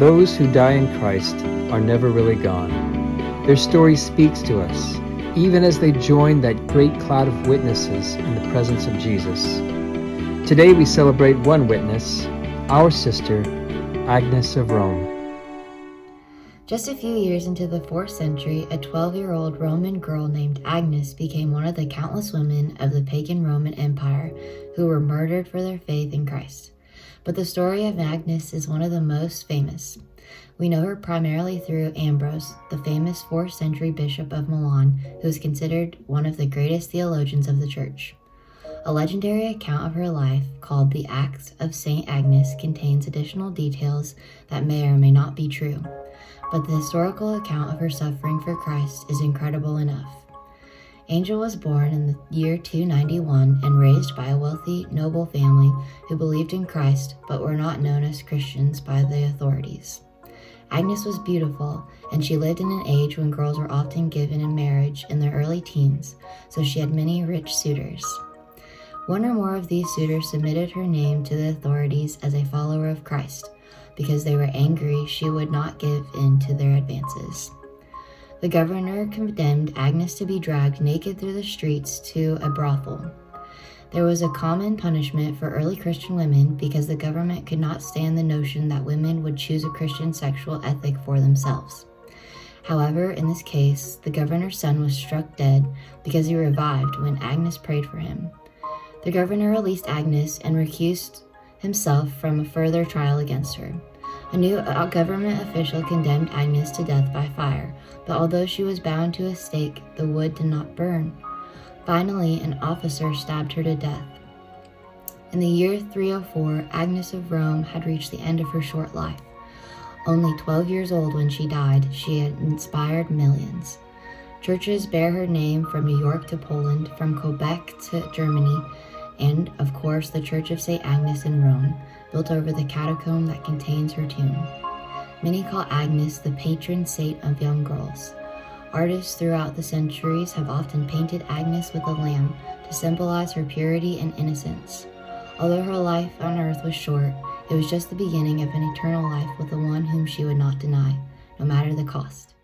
Those who die in Christ are never really gone. Their story speaks to us, even as they join that great cloud of witnesses in the presence of Jesus. Today we celebrate one witness, our sister, Agnes of Rome. Just a few years into the 4th century, a 12 year old Roman girl named Agnes became one of the countless women of the pagan Roman Empire who were murdered for their faith in Christ. But the story of Agnes is one of the most famous. We know her primarily through Ambrose, the famous 4th century bishop of Milan, who is considered one of the greatest theologians of the church. A legendary account of her life, called the Acts of St. Agnes, contains additional details that may or may not be true but the historical account of her suffering for Christ is incredible enough. Agnes was born in the year 291 and raised by a wealthy, noble family who believed in Christ but were not known as Christians by the authorities. Agnes was beautiful, and she lived in an age when girls were often given in marriage in their early teens, so she had many rich suitors. One or more of these suitors submitted her name to the authorities as a follower of Christ, because they were angry she would not give in to their advances. The governor condemned Agnes to be dragged naked through the streets to a brothel. There was a common punishment for early Christian women because the government could not stand the notion that women would choose a Christian sexual ethic for themselves. However, in this case, the governor's son was struck dead because he revived when Agnes prayed for him. The governor released Agnes and recused himself from a further trial against her. A new uh, government official condemned Agnes to death by fire, but although she was bound to a stake, the wood did not burn. Finally, an officer stabbed her to death. In the year 304, Agnes of Rome had reached the end of her short life. Only 12 years old when she died, she had inspired millions. Churches bear her name from New York to Poland, from Quebec to Germany, and, of course, the Church of St. Agnes in Rome built over the catacomb that contains her tomb. Many call Agnes the patron saint of young girls. Artists throughout the centuries have often painted Agnes with a lamb to symbolize her purity and innocence. Although her life on earth was short, it was just the beginning of an eternal life with the one whom she would not deny, no matter the cost.